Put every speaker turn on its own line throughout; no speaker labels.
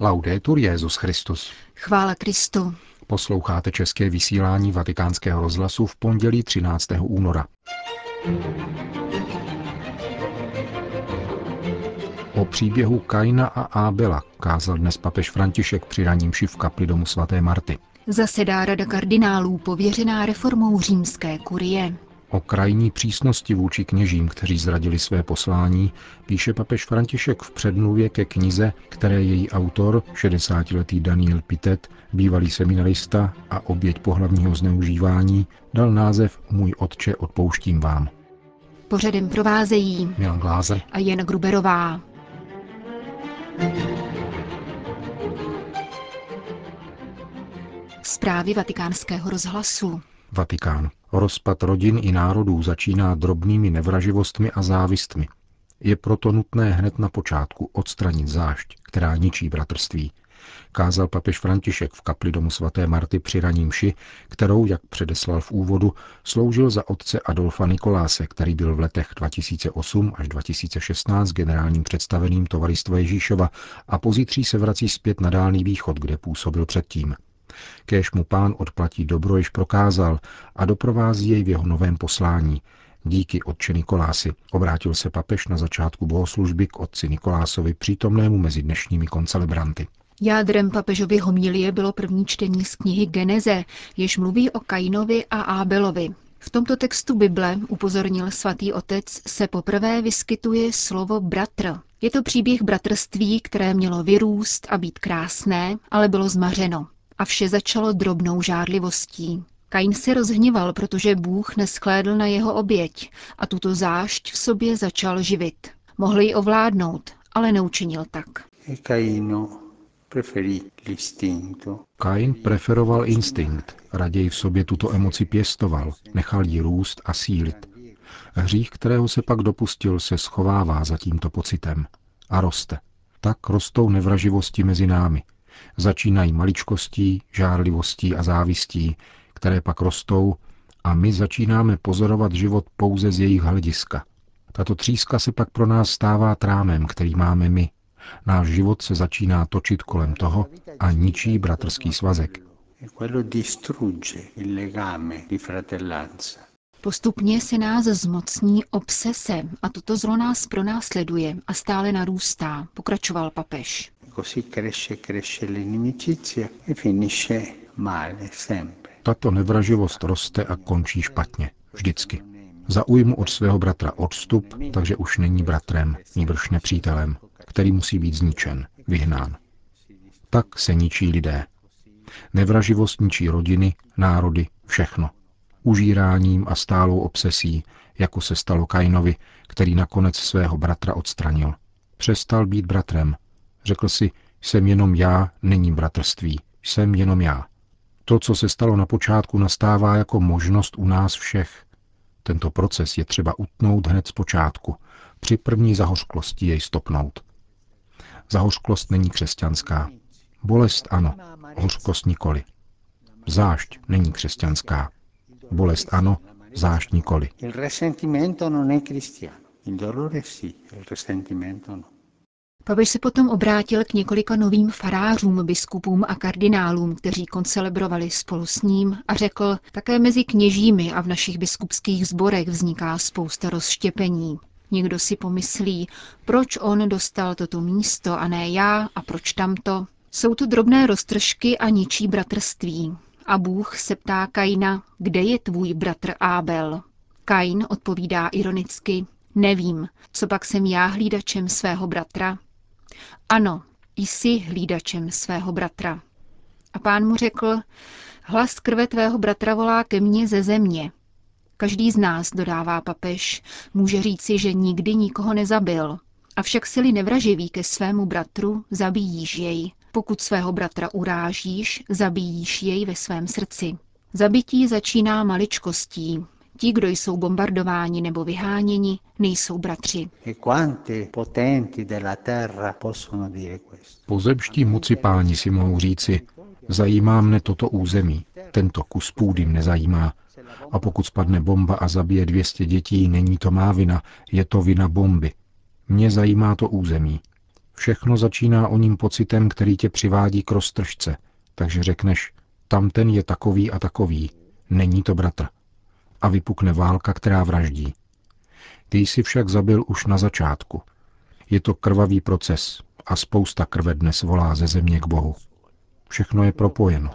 Laudetur Jezus Christus.
Chvála Kristu.
Posloucháte české vysílání Vatikánského rozhlasu v pondělí 13. února. O příběhu Kaina a Ábela kázal dnes papež František při raním v kapli domu svaté Marty.
Zasedá rada kardinálů pověřená reformou římské kurie.
O krajní přísnosti vůči kněžím, kteří zradili své poslání, píše papež František v předmluvě ke knize, které její autor, 60-letý Daniel Pitet, bývalý seminarista a oběť pohlavního zneužívání, dal název Můj otče odpouštím vám.
Pořadem provázejí
Milan Glázer
a Jen Gruberová. Zprávy vatikánského rozhlasu.
Vatikán. Rozpad rodin i národů začíná drobnými nevraživostmi a závistmi. Je proto nutné hned na počátku odstranit zášť, která ničí bratrství. Kázal papež František v kapli domu svaté Marty při raním ši, kterou, jak předeslal v úvodu, sloužil za otce Adolfa Nikoláse, který byl v letech 2008 až 2016 generálním představeným Tovaristva Ježíšova a pozítří se vrací zpět na Dálný východ, kde působil předtím. Kéž mu pán odplatí dobro, již prokázal a doprovází jej v jeho novém poslání. Díky otče Nikolási obrátil se papež na začátku bohoslužby k otci Nikolásovi přítomnému mezi dnešními koncelebranty.
Jádrem papežovy homilie bylo první čtení z knihy Geneze, jež mluví o Kainovi a Ábelovi. V tomto textu Bible, upozornil svatý otec, se poprvé vyskytuje slovo bratr. Je to příběh bratrství, které mělo vyrůst a být krásné, ale bylo zmařeno a vše začalo drobnou žádlivostí. Kain se rozhněval, protože Bůh neschlédl na jeho oběť a tuto zášť v sobě začal živit. Mohl ji ovládnout, ale neučinil tak.
Kain preferoval instinkt, raději v sobě tuto emoci pěstoval, nechal ji růst a sílit. Hřích, kterého se pak dopustil, se schovává za tímto pocitem a roste. Tak rostou nevraživosti mezi námi, Začínají maličkostí, žárlivostí a závistí, které pak rostou a my začínáme pozorovat život pouze z jejich hlediska. Tato tříska se pak pro nás stává trámem, který máme my. Náš život se začíná točit kolem toho a ničí bratrský svazek.
Postupně se nás zmocní obsese a toto zlo nás pronásleduje a stále narůstá, pokračoval papež.
Tato nevraživost roste a končí špatně. Vždycky. Zaujmu od svého bratra odstup, takže už není bratrem, níbrž nepřítelem, který musí být zničen, vyhnán. Tak se ničí lidé. Nevraživost ničí rodiny, národy, všechno užíráním a stálou obsesí, jako se stalo Kainovi, který nakonec svého bratra odstranil. Přestal být bratrem. Řekl si, jsem jenom já, není bratrství, jsem jenom já. To, co se stalo na počátku, nastává jako možnost u nás všech. Tento proces je třeba utnout hned z počátku, při první zahořklosti jej stopnout. Zahořklost není křesťanská. Bolest ano, hořkost nikoli. Zášť není křesťanská. Bolest ano, zášť nikoli.
Papež se potom obrátil k několika novým farářům, biskupům a kardinálům, kteří koncelebrovali spolu s ním a řekl, také mezi kněžími a v našich biskupských zborech vzniká spousta rozštěpení. Někdo si pomyslí, proč on dostal toto místo a ne já a proč tamto. Jsou to drobné roztržky a ničí bratrství. A Bůh se ptá Kaina, kde je tvůj bratr Ábel? Kain odpovídá ironicky, nevím, co pak jsem já hlídačem svého bratra? Ano, jsi hlídačem svého bratra. A pán mu řekl, hlas krve tvého bratra volá ke mně ze země. Každý z nás, dodává papež, může říci, že nikdy nikoho nezabil. Avšak sily nevraživý ke svému bratru, zabíjíš jej. Pokud svého bratra urážíš, zabíjíš jej ve svém srdci. Zabití začíná maličkostí. Ti, kdo jsou bombardováni nebo vyháněni, nejsou bratři.
Pozemští moci páni si mohou říci, zajímá mne toto území, tento kus půdy mne zajímá. A pokud spadne bomba a zabije 200 dětí, není to má vina, je to vina bomby. Mě zajímá to území. Všechno začíná o ním pocitem, který tě přivádí k roztržce, takže řekneš, tamten je takový a takový, není to bratr. A vypukne válka, která vraždí. Ty jsi však zabil už na začátku. Je to krvavý proces a spousta krve dnes volá ze země k Bohu. Všechno je propojeno.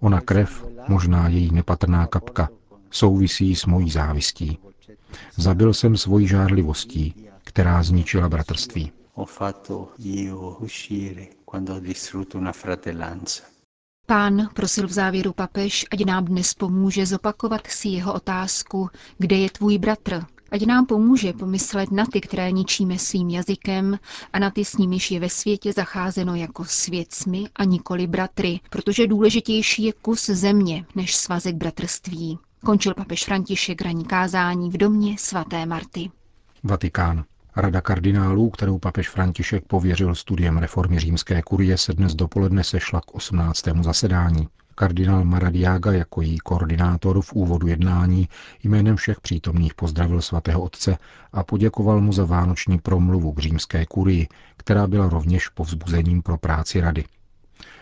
Ona krev, možná její nepatrná kapka, souvisí s mojí závistí. Zabil jsem svojí žádlivostí, která zničila bratrství.
Pán prosil v závěru papež, ať nám dnes pomůže zopakovat si jeho otázku, kde je tvůj bratr, Ať nám pomůže pomyslet na ty, které ničíme svým jazykem a na ty, s nimiž je ve světě zacházeno jako s věcmi a nikoli bratry, protože důležitější je kus země než svazek bratrství. Končil papež František raní kázání v domě svaté Marty.
Vatikán. Rada kardinálů, kterou papež František pověřil studiem reformy římské kurie, se dnes dopoledne sešla k 18. zasedání. Kardinál Maradiaga jako její koordinátor v úvodu jednání jménem všech přítomných pozdravil svatého otce a poděkoval mu za vánoční promluvu k římské kurii, která byla rovněž povzbuzením pro práci rady.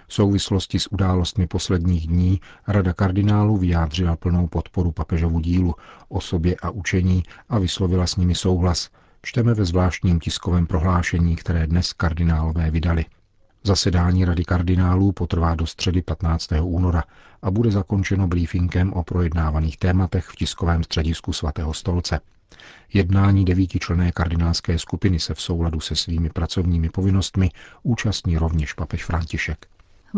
V souvislosti s událostmi posledních dní Rada kardinálů vyjádřila plnou podporu papežovu dílu, osobě a učení a vyslovila s nimi souhlas, čteme ve zvláštním tiskovém prohlášení, které dnes kardinálové vydali. Zasedání Rady kardinálů potrvá do středy 15. února a bude zakončeno briefingem o projednávaných tématech v tiskovém středisku svatého stolce. Jednání devítičlené kardinálské skupiny se v souladu se svými pracovními povinnostmi účastní rovněž papež František.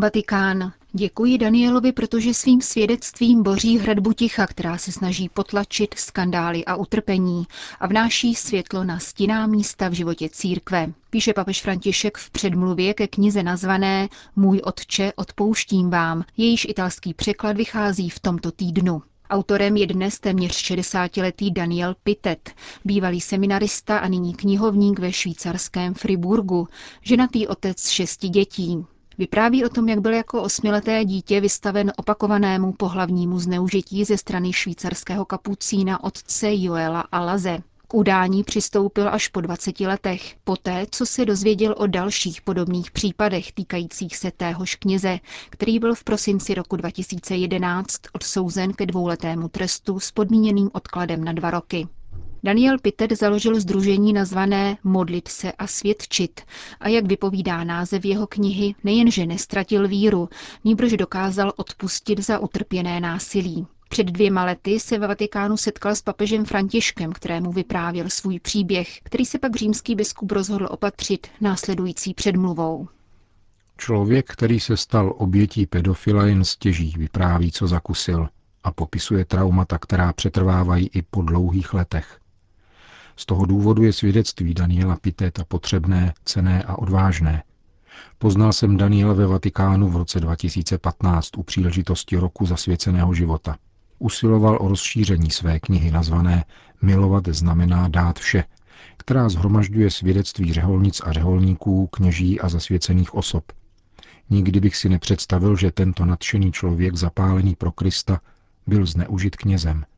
Vatikán. Děkuji Danielovi, protože svým svědectvím boří hradbu ticha, která se snaží potlačit skandály a utrpení a vnáší světlo na stinná místa v životě církve. Píše papež František v předmluvě ke knize nazvané Můj otče, odpouštím vám. Jejíž italský překlad vychází v tomto týdnu. Autorem je dnes téměř 60-letý Daniel Pitet, bývalý seminarista a nyní knihovník ve švýcarském Friburgu, ženatý otec šesti dětí. Vypráví o tom, jak byl jako osmileté dítě vystaven opakovanému pohlavnímu zneužití ze strany švýcarského kapucína otce Joela Alaze. K udání přistoupil až po 20 letech, poté, co se dozvěděl o dalších podobných případech týkajících se téhož kněze, který byl v prosinci roku 2011 odsouzen ke dvouletému trestu s podmíněným odkladem na dva roky. Daniel Pitet založil združení nazvané Modlit se a svědčit a jak vypovídá název jeho knihy, nejenže nestratil víru, níbrž dokázal odpustit za utrpěné násilí. Před dvěma lety se ve Vatikánu setkal s papežem Františkem, kterému vyprávěl svůj příběh, který se pak římský biskup rozhodl opatřit následující předmluvou.
Člověk, který se stal obětí pedofila, jen stěží vypráví, co zakusil a popisuje traumata, která přetrvávají i po dlouhých letech. Z toho důvodu je svědectví Daniela Piteta potřebné, cené a odvážné. Poznal jsem Daniela ve Vatikánu v roce 2015 u příležitosti roku zasvěceného života. Usiloval o rozšíření své knihy nazvané Milovat znamená dát vše, která zhromažďuje svědectví řeholnic a řeholníků, kněží a zasvěcených osob. Nikdy bych si nepředstavil, že tento nadšený člověk zapálený pro Krista byl zneužit knězem –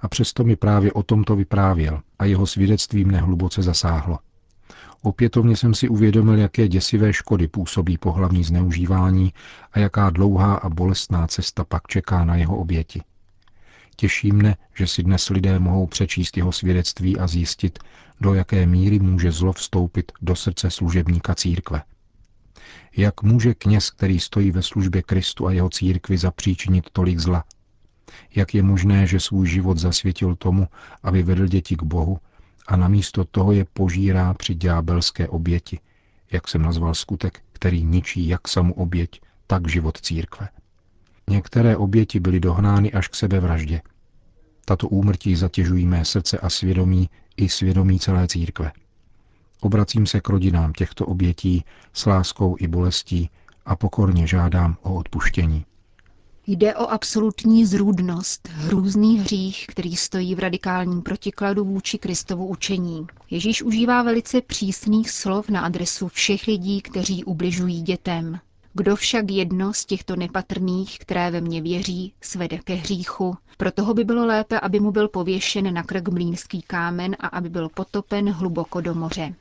a přesto mi právě o tomto vyprávěl a jeho svědectví mne hluboce zasáhlo. Opětovně jsem si uvědomil, jaké děsivé škody působí pohlavní zneužívání a jaká dlouhá a bolestná cesta pak čeká na jeho oběti. Těší mne, že si dnes lidé mohou přečíst jeho svědectví a zjistit, do jaké míry může zlo vstoupit do srdce služebníka církve. Jak může kněz, který stojí ve službě Kristu a jeho církvi, zapříčinit tolik zla jak je možné, že svůj život zasvětil tomu, aby vedl děti k Bohu a namísto toho je požírá při ďábelské oběti, jak jsem nazval skutek, který ničí jak samu oběť, tak život církve. Některé oběti byly dohnány až k sebevraždě. Tato úmrtí zatěžují mé srdce a svědomí i svědomí celé církve. Obracím se k rodinám těchto obětí s láskou i bolestí a pokorně žádám o odpuštění.
Jde o absolutní zrůdnost, hrůzný hřích, který stojí v radikálním protikladu vůči Kristovu učení. Ježíš užívá velice přísných slov na adresu všech lidí, kteří ubližují dětem. Kdo však jedno z těchto nepatrných, které ve mně věří, svede ke hříchu, pro toho by bylo lépe, aby mu byl pověšen na krk mlínský kámen a aby byl potopen hluboko do moře.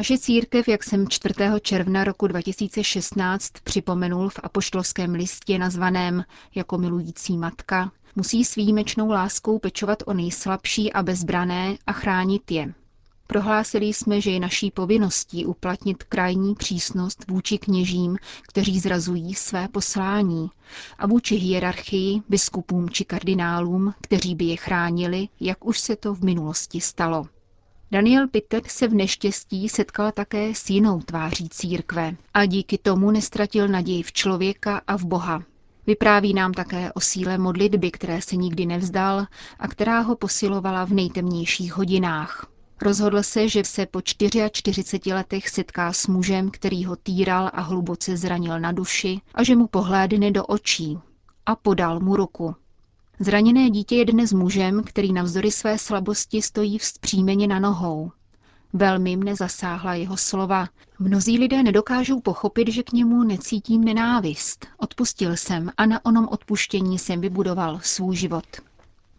Naše církev, jak jsem 4. června roku 2016 připomenul v apoštolském listě nazvaném jako milující matka, musí s výjimečnou láskou pečovat o nejslabší a bezbrané a chránit je. Prohlásili jsme, že je naší povinností uplatnit krajní přísnost vůči kněžím, kteří zrazují své poslání, a vůči hierarchii, biskupům či kardinálům, kteří by je chránili, jak už se to v minulosti stalo. Daniel Pitek se v neštěstí setkal také s jinou tváří církve a díky tomu nestratil naději v člověka a v Boha. Vypráví nám také o síle modlitby, které se nikdy nevzdal a která ho posilovala v nejtemnějších hodinách. Rozhodl se, že se po 44 letech setká s mužem, který ho týral a hluboce zranil na duši a že mu pohlédne do očí a podal mu ruku. Zraněné dítě je dnes mužem, který navzdory své slabosti stojí vzpřímeně na nohou. Velmi mne zasáhla jeho slova. Mnozí lidé nedokážou pochopit, že k němu necítím nenávist. Odpustil jsem a na onom odpuštění jsem vybudoval svůj život.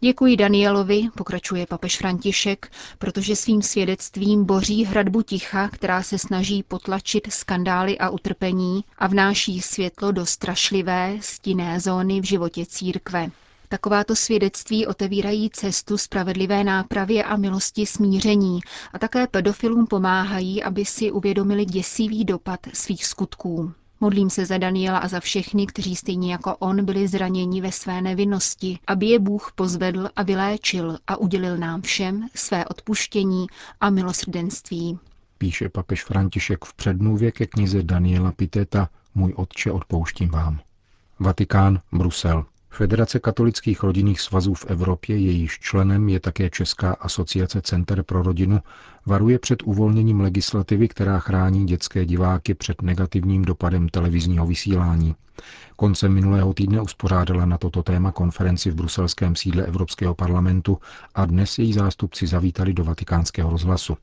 Děkuji Danielovi, pokračuje papež František, protože svým svědectvím boří hradbu ticha, která se snaží potlačit skandály a utrpení a vnáší světlo do strašlivé, stinné zóny v životě církve. Takováto svědectví otevírají cestu spravedlivé nápravě a milosti smíření a také pedofilům pomáhají, aby si uvědomili děsivý dopad svých skutků. Modlím se za Daniela a za všechny, kteří stejně jako on byli zraněni ve své nevinnosti, aby je Bůh pozvedl a vyléčil a udělil nám všem své odpuštění a milosrdenství.
Píše papež František v předmluvě ke knize Daniela Piteta Můj otče odpouštím vám. Vatikán, Brusel. Federace katolických rodinných svazů v Evropě, jejíž členem je také Česká asociace Center pro rodinu, varuje před uvolněním legislativy, která chrání dětské diváky před negativním dopadem televizního vysílání. Koncem minulého týdne uspořádala na toto téma konferenci v bruselském sídle Evropského parlamentu a dnes její zástupci zavítali do vatikánského rozhlasu.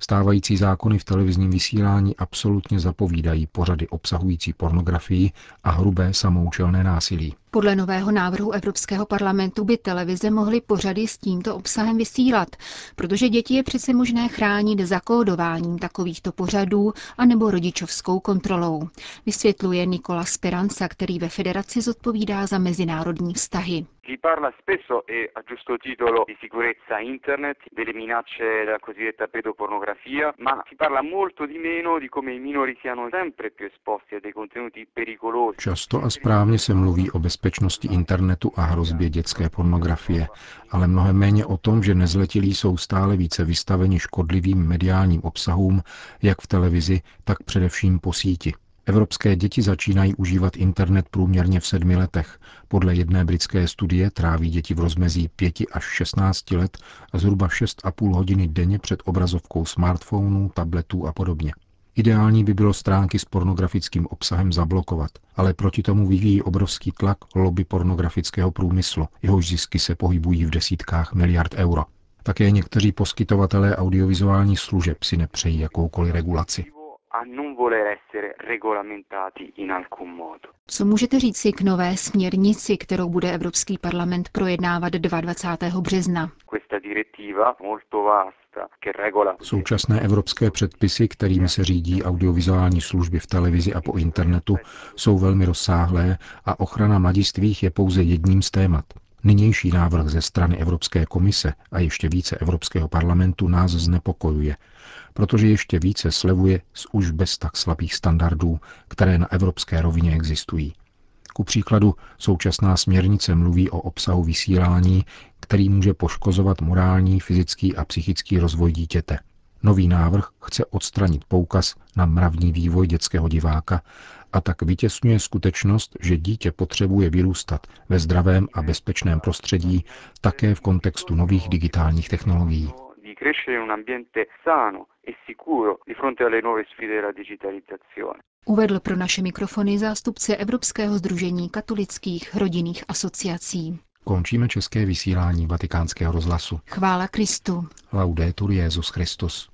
Stávající zákony v televizním vysílání absolutně zapovídají pořady obsahující pornografii a hrubé samoučelné násilí.
Podle nového návrhu Evropského parlamentu by televize mohly pořady s tímto obsahem vysílat, protože děti je přece možné chránit zakódováním takovýchto pořadů anebo rodičovskou kontrolou, vysvětluje Nikola Speranza, který ve federaci zodpovídá za mezinárodní vztahy. Si parla spesso e a giusto titolo di sicurezza internet, delle minacce della cosiddetta pedopornografia, ma si parla molto di meno di come i minori siano sempre più esposti a dei contenuti pericolosi.
Často a správně se mluví o bezpečnosti internetu a hrozbě dětské pornografie, ale mnohem méně o tom, že nezletilí jsou stále více vystaveni škodlivým mediálním obsahům, jak v televizi, tak především po síti. Evropské děti začínají užívat internet průměrně v sedmi letech. Podle jedné britské studie tráví děti v rozmezí 5 až 16 let zhruba 6,5 hodiny denně před obrazovkou smartphonů, tabletů a podobně. Ideální by bylo stránky s pornografickým obsahem zablokovat, ale proti tomu vyvíjí obrovský tlak lobby pornografického průmyslu, jehož zisky se pohybují v desítkách miliard euro. Také někteří poskytovatelé audiovizuálních služeb si nepřejí jakoukoliv regulaci essere
regolamentati in alcun modo. Co můžete říci k nové směrnici, kterou bude Evropský parlament projednávat 22. března?
Současné evropské předpisy, kterými se řídí audiovizuální služby v televizi a po internetu, jsou velmi rozsáhlé a ochrana mladistvých je pouze jedním z témat. Nynější návrh ze strany Evropské komise a ještě více Evropského parlamentu nás znepokojuje, protože ještě více slevuje z už bez tak slabých standardů, které na evropské rovině existují. Ku příkladu současná směrnice mluví o obsahu vysílání, který může poškozovat morální, fyzický a psychický rozvoj dítěte. Nový návrh chce odstranit poukaz na mravní vývoj dětského diváka a tak vytěsňuje skutečnost, že dítě potřebuje vyrůstat ve zdravém a bezpečném prostředí také v kontextu nových digitálních technologií crescere in un ambiente sano e sicuro di fronte alle nuove sfide della digitalizzazione. Uvedl pro naše mikrofony zástupce Evropského združení katolických rodinných asociací. Končíme české vysílání vatikánského rozhlasu. Chvála Kristu. Laudetur Jezus Christus.